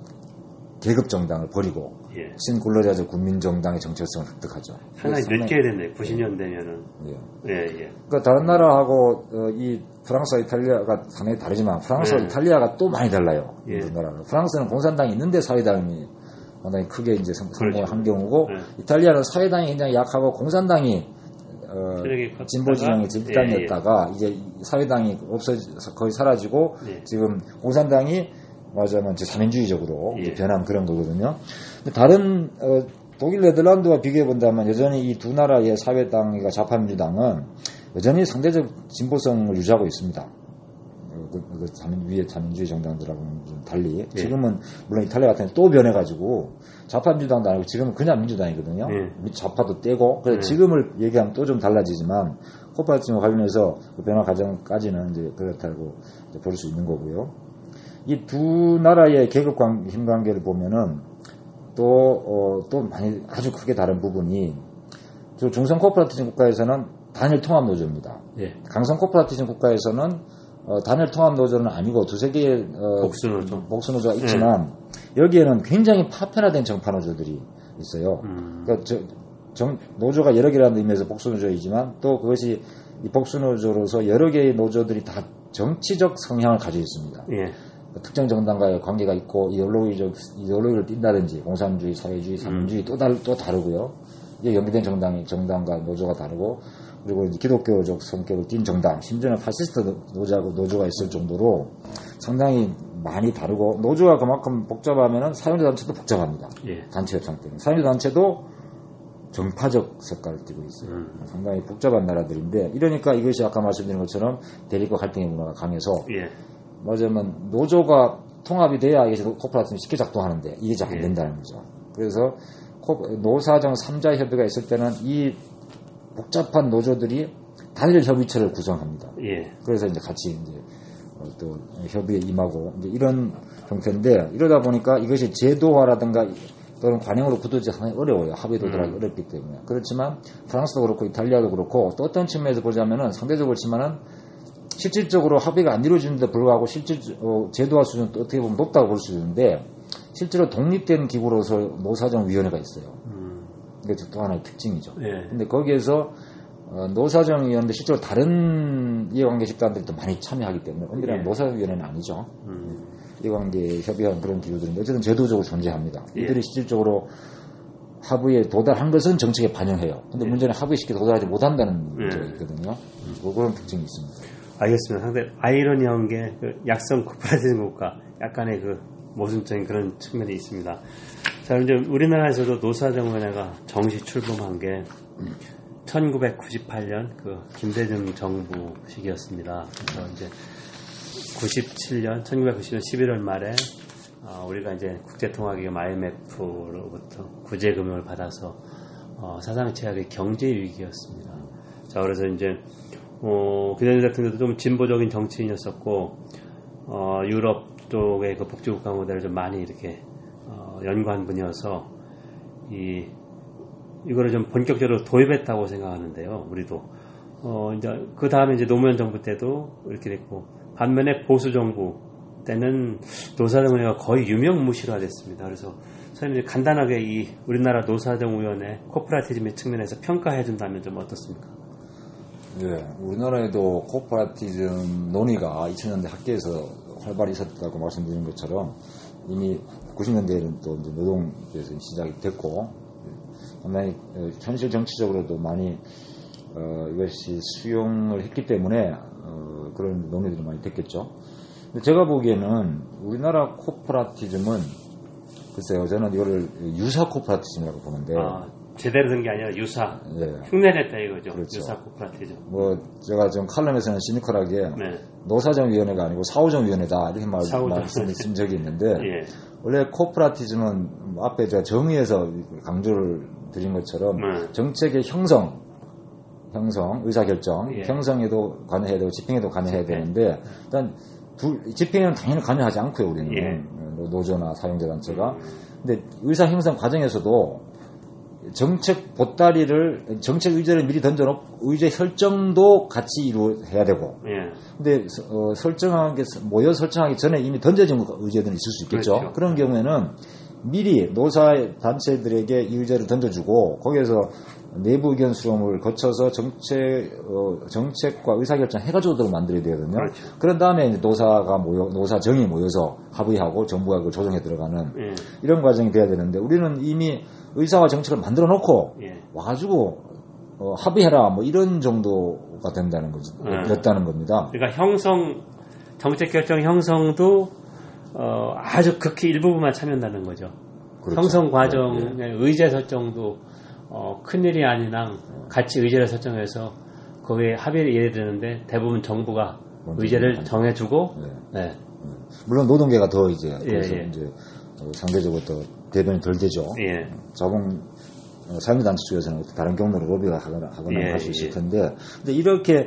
계급 정당을 버리고 예. 신근로자적 국민정당의 정체성을 획득하죠. 상당히 늦게 됐네. 90년 되면은. 예. 예, 예. 그러니까 다른 나라하고 어, 이 프랑스와 이탈리아가 상당히 다르지만 프랑스와 예. 이탈리아가 또 많이 달라요. 예. 나라는. 프랑스는 공산당이 있는데 사회당이 상당히 크게 이제 성공을 그렇죠. 한 경우고 예. 이탈리아는 사회당이 굉장히 약하고 공산당이 어, 진보 진영의 집단이었다가 예, 예. 이제 사회당이 없어 거의 사라지고 예. 지금 공산당이 맞아면 이제 사민주의적으로 예. 변한 그런 거거든요. 다른 어, 독일 네덜란드와 비교해 본다면 여전히 이 두 나라의 사회당과 좌파민주당은 여전히 상대적 진보성을 유지하고 있습니다. 그, 그 자민, 위에 자민주의 정당들하고는 좀 달리 예. 지금은 물론 이탈리아 같은 또 변해가지고 좌파 민주당도 아니고 지금은 그냥 민주당이거든요. 예. 좌파도 떼고 그래서 예. 지금을 얘기하면 또 좀 달라지지만 코파티와 관련해서 그 변화 과정까지는 이제 그렇다고 볼 수 있는 거고요. 이 두 나라의 계급 관, 힘 관계를 보면은 또, 어, 또 많이 아주 크게 다른 부분이 중성 코퍼레티즘 국가에서는 단일 통합 노조입니다. 예. 강성 코퍼레티즘 국가에서는 어, 단일 통합 노조는 아니고 두세 개의 어, 복수 노조. 복수노조가 있지만 네. 여기에는 굉장히 파편화된 정파 노조들이 있어요. 음. 그러니까 저, 정- 노조가 여러 개라는 의미에서 복수 노조이지만 또 그것이 이 복수 노조로서 여러 개의 노조들이 다 정치적 성향을 가지고 있습니다. 예. 특정 정당과의 관계가 있고 이데올로기적 이데올로기를 띈다든지 공산주의, 사회주의, 사민주의 또, 다르, 또 다르고요. 이게 연계된 정당이 정당과 노조가 다르고 그리고 기독교적 성격을 띈 정당, 심지어는 파시스트 노조하고 노조가 있을 정도로 상당히 많이 다르고 노조가 그만큼 복잡하면은 사용자 단체도 복잡합니다. 예. 단체 협상 때문에 사용자 단체도 정파적 색깔을 띠고 있어요. 음. 상당히 복잡한 나라들인데 이러니까 이것이 아까 말씀드린 것처럼 대립과 갈등의 문화가 강해서 예. 맞으면 노조가 통합이 돼야 이게 코포라티즘이 쉽게 작동하는데 이게 잘 안 예. 된다는 거죠. 그래서 코- 노사정 3자 협의가 있을 때는 이 복잡한 노조들이 단일 협의체를 구성합니다. 예. 그래서 이제 같이 이제 어, 또 협의에 임하고 이제 이런 형태인데 이러다 보니까 이것이 제도화라든가 또는 관행으로 굳어지기 어려워요. 합의 도달하기 어렵기 때문에. 그렇지만 프랑스도 그렇고 이탈리아도 그렇고 또 어떤 측면에서 보자면은 상대적으로 그렇지만은 실질적으로 합의가 안 이루어지는데 불구하고 실질 어, 제도화 수준은 또 어떻게 보면 높다고 볼 수 있는데 실제로 독립된 기구로서 노사정위원회가 있어요. 음. 이게 또 하나의 특징이죠. 예. 근데 거기에서 어, 노사정위원회 실제로 다른 이해관계 집단들이 또 많이 참여하기 때문에 엄밀한 예. 노사위원회는 아니죠. 음. 이해관계 협의한 그런 기구들인데 어쨌든 제도적으로 존재합니다. 예. 이들이 실질적으로 합의에 도달한 것은 정책에 반영해요. 근데 예. 문제는 합의 쉽게 도달하지 못한다는 예. 문제가 있거든요. 뭐 그런 특징이 있습니다. 알겠습니다. 상당히 아이러니한 게 그 약성 코포라티즘 국가 약간의 그 모순적인 그런 측면이 있습니다. 자, 이제 우리나라에서도 노사정위원회가 정식 출범한 게 1998년 그 김대중 정부 시기였습니다. 그래서 이제 97년, 1990년 11월 말에 어, 우리가 이제 국제통화기금 IMF로부터 구제금융을 받아서 어, 사상 최악의 경제 위기였습니다. 자, 그래서 이제 어, 김대중 대통령도 좀 진보적인 정치인이었었고 어, 유럽 쪽의 그 복지국가 모델을 좀 많이 이렇게 어, 연구한 분이어서 이 이거를 좀 본격적으로 도입했다고 생각하는데요. 우리도 어 이제 그 다음에 이제 노무현 정부 때도 이렇게 됐고 반면에 보수 정부 때는 노사정위가 거의 유명무실화 됐습니다. 그래서 선생님 간단하게 이 우리나라 노사정위원회 코퍼레티즘의 측면에서 평가해 준다면 좀 어떻습니까? 예, 우리나라에도 코퍼레티즘 논의가 2000년대 학계에서 활발히 있었다고 말씀드린 것처럼 이미 90년대에는 또 이제 노동에서 시작이 됐고 상당히 어, 현실 정치적으로도 많이 어, 이것이 수용을 했기 때문에 어, 그런 논의들이 많이 됐겠죠. 근데 제가 보기에는 우리나라 코퍼레티즘은 글쎄요, 저는 이거를 유사 코퍼레티즘이라고 보는데 아, 제대로 된 게 아니라 유사 예, 흉내냈다 이거죠. 그렇죠. 유사 코퍼레티즘. 뭐 제가 좀 칼럼에서는 시니컬하게 네. 노사정위원회가 아니고 사후정위원회다 이렇게 말, 쓴 적이 있는데 <laughs> 예. 원래 코포라티즘은 앞에 제가 정의에서 강조를 드린 것처럼 네. 정책의 형성, 형성, 의사결정, 예. 형성에도 관여해야 되고 집행에도 관여해야 되는데 일단 둘, 집행에는 당연히 관여하지 않고요 우리는 예. 노- 노조나 사용자 단체가 근데 의사 형성 과정에서도 정책 보따리를 정책 의제를 미리 던져놓고 의제 설정도 같이 이루어야 되고 예. 근데 어, 설정하기 모여 설정하기 전에 이미 던져진 의제들이 있을 수 있겠죠. 그렇죠. 그런 경우에는 미리 노사 단체들에게 이 의제를 던져주고 거기에서 내부 의견 수렴을 거쳐서 정책 어, 정책과 의사결정 해가지고도 만들어야 되거든요. 그렇죠. 런 다음에 노사가 모여 노사정이 모여서 합의하고 정부가 그걸 조정해 들어가는 예. 이런 과정이 돼야 되는데 우리는 이미 의사와 정책을 만들어 놓고 예. 와가지고 어, 합의해라 뭐 이런 정도가 된다는 거죠. 네. 였다는 겁니다. 그러니까 형성 정책 결정 형성도 어, 아주 극히 일부분만 참여한다는 거죠. 그렇죠. 형성 네, 과정의 네. 의제 설정도 어, 큰일이 아니랑 같이 의제를 설정해서 거기에 합의를 이해야 되는데 대부분 정부가 의제를. 정해주고 네. 네. 물론 노동계가 더 이제 예, 그래서 예. 이제 어, 상대적으로 더 대변이 덜 되죠. 예. 자본 어, 사회단체 쪽에서는 다른 경로로 로비가 하거나 하거나 예, 할수 있을 예. 텐데, 근데 이렇게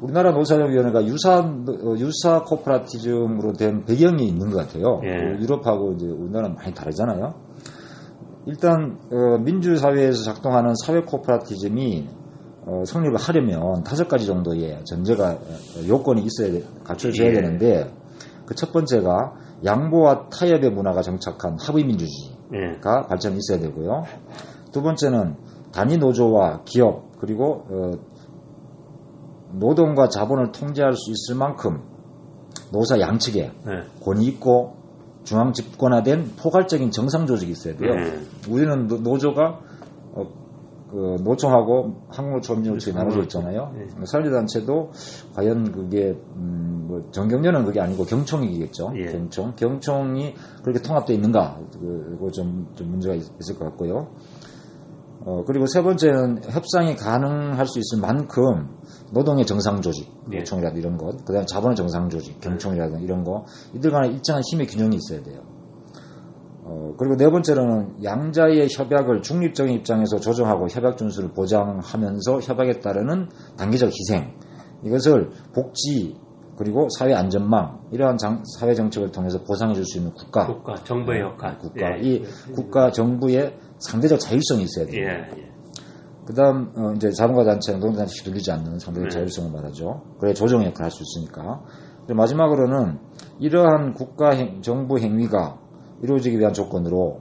우리나라 노사정위원회가 유사 어, 유사 코퍼레티즘으로 된 배경이 있는 것 같아요. 예. 그 유럽하고 이제 우리나라는 많이 다르잖아요. 일단 어, 민주사회에서 작동하는 사회 코퍼레티즘이 어, 성립을 하려면 다섯 가지 정도의 전제가 어, 요건이 있어야 돼- 갖춰져야 예. 되는데 그 첫 번째가 양보와 타협의 문화가 정착한 합의 민주주의. 예. 가 발전이 있어야 되고요. 두 번째는 단위 노조와 기업 그리고 어, 노동과 자본을 통제할 수 있을 만큼 노사 양측에 네. 권위 있고 중앙 집권화된 포괄적인 정상 조직이 있어야 돼요. 네. 우리는 노- 노조가 어, 그 노총하고 한국노총조직이 나눠져 있잖아요. 네. 사용자단체도 과연 그게 음, 뭐 전경련은 그게 아니고 경총이겠죠. 예. 경총, 경총이 그렇게 통합되어 있는가? 그거 좀, 좀 문제가 있- 있을 것 같고요. 어, 그리고 세 번째는 협상이 가능할 수 있을 만큼 노동의 정상 조직, 예. 노총이라든 이런 것, 그 다음에 자본의 정상 조직, 경총이라든 이런 거, 이들 간에 일정한 힘의 균형이 있어야 돼요. 어, 그리고 네 번째로는 양자의 협약을 중립적인 입장에서 조정하고 협약 준수를 보장하면서 협약에 따르는 단계적 희생, 이것을 복지, 그리고 사회 안전망, 이러한 장- 사회 정책을 통해서 보상해 줄 수 있는 국가, 국가, 정부의 역할. 국가, 예. 이 국가 정부의 상대적 자율성이 있어야 돼요. 예, 예. 그 다음, 어, 이제 자본가 단체는 노동단체 휘둘리지 않는 상대적 네. 자율성을 말하죠. 그래 조정 역할을 할 수 있으니까. 그리고 마지막으로는 이러한 국가 행- 정부 행위가 이루어지기 위한 조건으로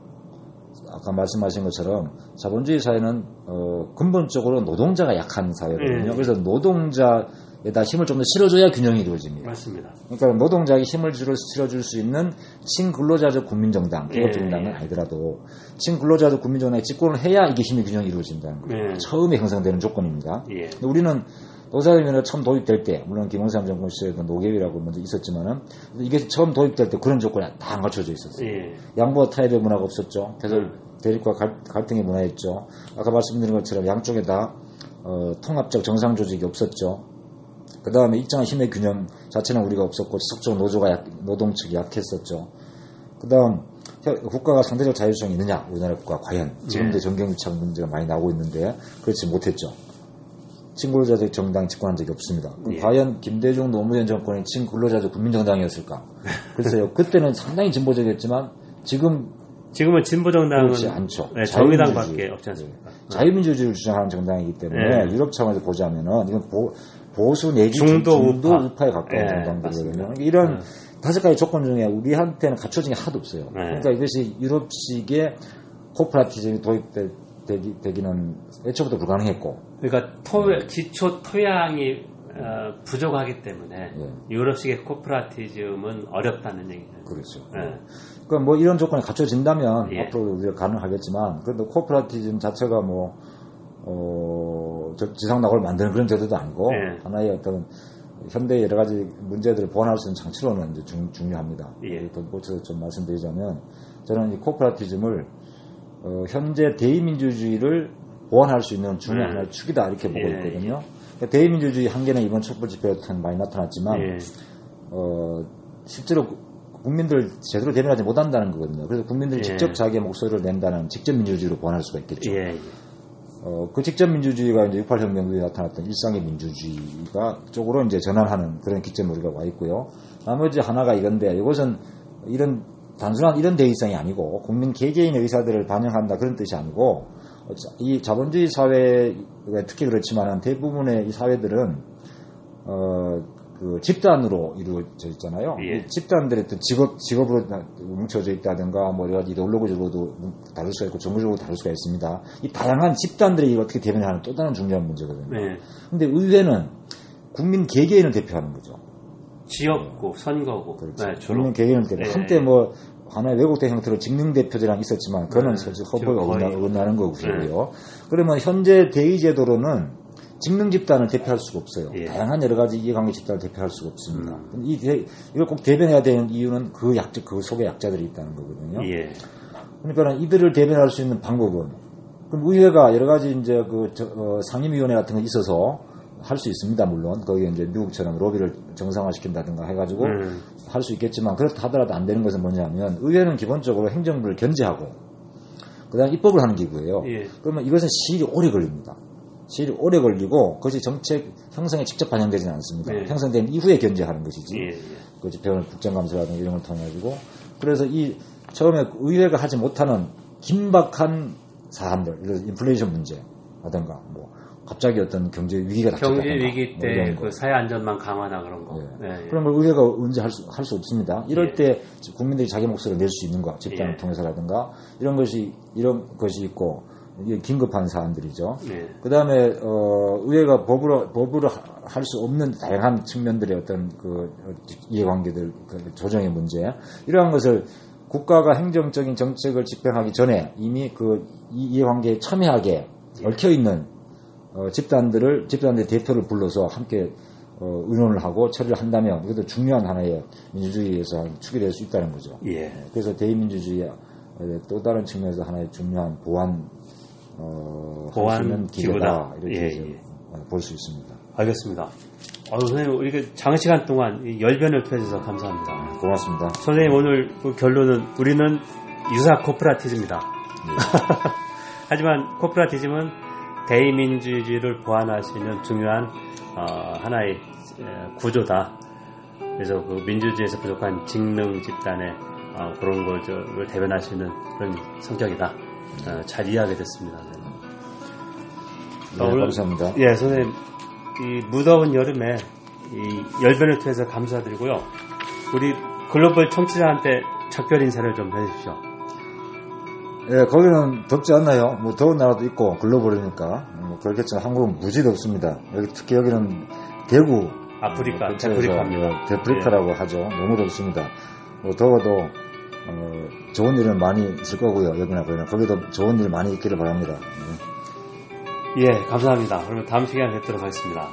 아까 말씀하신 것처럼 자본주의 사회는 어, 근본적으로 노동자가 약한 사회거든요. 네. 그래서 노동자 에다 힘을 좀 더 실어줘야 균형이 이루어집니다. 맞습니다. 그러니까 노동자에게 힘을 실어줄 수 있는 친근로자적 국민정당, 예, 개혁정당은 예. 아니더라도 친근로자적 국민정당에 집권을 해야 이게 힘의 균형이 이루어진다는 거예요. 예. 처음에 형성되는 조건입니다. 예. 근데 우리는 노사협의회가 처음 도입될 때, 물론 김영삼 정권 시절에도 노계위라고 먼저 있었지만은 이게 처음 도입될 때 그런 조건이 다 안 갖춰져 있었어요. 예. 양보와 타협의 문화가 없었죠. 계속 대립과 갈, 갈등의 문화였죠. 아까 말씀드린 것처럼 양쪽에 다 어, 통합적 정상 조직이 없었죠. 그 다음에 일정한 힘의 균형 자체는 우리가 없었고 지속적 노조가 약, 노동 측이 약했었죠. 그 다음 국가가 상대적 자율성이 있느냐 우리나라 국가 과연 지금도 네. 정경유착 문제가 많이 나오고 있는데 그렇지 못했죠. 친근로자적 정당이 집권한 적이 없습니다. 예. 과연 김대중 노무현 정권이 친근로자적 국민정당이었을까? 글쎄요. <laughs> 그때는 상당히 진보적이었지만 지금 지금은 진보 정당은 그렇지 않죠. 네, 자유민주주의. 정의당밖에 없지 않습니까? 자유민주주의를 주장하는 정당이기 때문에 네. 유럽 차원에서 보자면은 이건 보, 보수 내지 중도 중도 우파. 우파에 가까운 네, 정당들이거든요. 맞습니다. 그러니까 이런 네. 다섯 가지 조건 중에 우리한테는 갖춰진 게 하나도 없어요. 네. 그러니까 이것이 유럽식의 코퍼라티즘이 도입되기 는 애초부터 불가능했고 그러니까 토, 기초 토양이 어, 부족하기 때문에 예. 유럽식의 코퍼라티즘은 어렵다는 얘기죠. 그렇죠. 네. 그러니까 뭐 이런 조건이 갖춰진다면 예. 앞으로 우리가 가능하겠지만 그래도 코퍼라티즘 자체가 뭐 어, 저 지상낙을 만드는 그런 제도도 아니고 예. 하나의 어떤 현대의 여러 가지 문제들을 보완할 수 있는 장치로는 이제 중, 중요합니다. 예. 덧붙여서 좀 말씀드리자면 저는 이 코퍼라티즘을 어, 현재 대의민주주의를 보완할 수 있는 중요한 음. 하나의 축이다 이렇게 보고 예, 있거든요. 그러니까 대의민주주의 한계는 이번 촛불 집회에도 많이 나타났지만 예. 어, 실제로 국민들 제대로 대변하지 못한다는 거거든요. 그래서 국민들이 예. 직접 자기의 목소리를 낸다는 직접 민주주의로 보완할 수가 있겠죠. 어, 그 직접 민주주의가 이제 68혁명 후에 나타났던 일상의 민주주의가 쪽으로 이제 전환하는 그런 기점에 우리가 와 있고요. 나머지 하나가 이건데 이것은 이런 단순한 이런 대의성이 아니고 국민 개개인의 의사들을 반영한다 그런 뜻이 아니고 이 자본주의 사회 특히 그렇지만 대부분의 이 사회들은 어, 그 집단으로 이루어져 있잖아요. 예. 이 집단들의 또 직업, 직업으로 다 뭉쳐져 있다든가, 뭐, 여러 가지 이데올로기적으로도 다를 수가 있고, 정부적으로 다를 수가 있습니다. 이 다양한 집단들이 이걸 어떻게 대변하는 또 다른 중요한 문제거든요. 네. 근데 의회는 국민 개개인을 대표하는 거죠. 지역구, 선거구. 그렇죠. 네. 국민 개개인을 대표. 네. 한때 뭐, 하나의 왜곡된 형태로 직능 대표제랑 있었지만, 그거는 네. 사실 거의- 어긋나, 어긋나는 거고요. 그러면 현재 대의제도로는 직능 집단을 대표할 수가 없어요. 예. 다양한 여러 가지 이해관계 집단을 대표할 수가 없습니다. 음. 이 대- 이걸 꼭 대변해야 되는 이유는 그 약자, 그 속에 약자들이 있다는 거거든요. 예. 그러니까 이들을 대변할 수 있는 방법은 그럼 의회가 여러 가지 이제 그 저- 어, 상임위원회 같은 거 있어서 할 수 있습니다. 물론 거기에 이제 미국처럼 로비를 정상화시킨다든가 해가지고 음. 할수 있겠지만 그렇다 하더라도 안 되는 것은 뭐냐면 의회는 기본적으로 행정부를 견제하고 그다음 입법을 하는 기구예요. 예. 그러면 이것은 시일이 오래 걸립니다. 시일이 오래 걸리고 그것이 정책 형성에 직접 반영되지는 않습니다. 네. 형성된 이후에 견제하는 것이지. 예. 예. 그 집행을 국정감사라든가 이런 걸 통해 가지고 그래서 이 처음에 의회가 하지 못하는 긴박한 사안들, 예를 들어 인플레이션 문제라든가 뭐 갑자기 어떤 경제 위기가 경제 닥쳤다든가 위기 뭐 이런 때 거. 그 사회 안전망 강화나 그런 거. 예. 네. 그런 걸 의회가 언제 할 수, 할 수 없습니다. 이럴 예. 때 국민들이 자기 목소리를 낼 수 있는 거, 집단을 예. 통해서라든가 이런 것이, 이런 것이 있고, 이게 긴급한 사안들이죠. 네. 그 다음에, 어, 의회가 법으로, 법으로 할 수 없는 다양한 측면들의 어떤 그 이해관계들, 그 조정의 문제, 이러한 것을 국가가 행정적인 정책을 집행하기 전에 이미 그 이- 이해관계에 첨예하게 얽혀있는 어, 집단들을, 집단의 대표를 불러서 함께 어, 의논을 하고 처리를 한다면 이것도 중요한 하나의 민주주의에서 축이 될 수 있다는 거죠. 예. 그래서 대의민주주의의 또 다른 측면에서 하나의 중요한 보완 어, 보완 기구다. 이렇게 예, 예. 어, 볼수 있습니다. 알겠습니다. 어, 선생님, 이렇게 장시간 동안 이 열변을 펴주셔서 감사합니다. 고맙습니다. 선생님, 오늘 그 결론은 우리는 유사 코퍼라티즘이다. <laughs> 하지만 코퍼라티즘은 대의민주주의를 보완할 수 있는 중요한 어, 하나의 에, 구조다. 그래서 그 민주주의에서 부족한 직능 집단의 어, 그런 것을 대변할 수 있는 그런 성격이다. 어, 잘 이해하게 됐습니다. 네, 오늘- 감사합니다. 예, 선생님, 이 무더운 여름에 이 열변을 통해서 감사드리고요. 우리 글로벌 청취자한테 작별 인사를 좀 해주십시오. 예, 거기는 덥지 않나요? 뭐 더운 나라도 있고 글로벌이니까 뭐 그렇겠지만 한국은 무지 덥습니다. 여기 특히 여기는 대구 아프리카, 어, 근처에서 데프리카입니다. 뭐 데프리카라고 하죠. 너무 덥습니다. 뭐 더워도 어, 좋은 일은 많이 있을 거고요. 여기나 거기나 거기도 좋은 일 많이 있기를 바랍니다. 네. 예, 감사합니다. 그러면 다음 시간에 뵙도록 하겠습니다.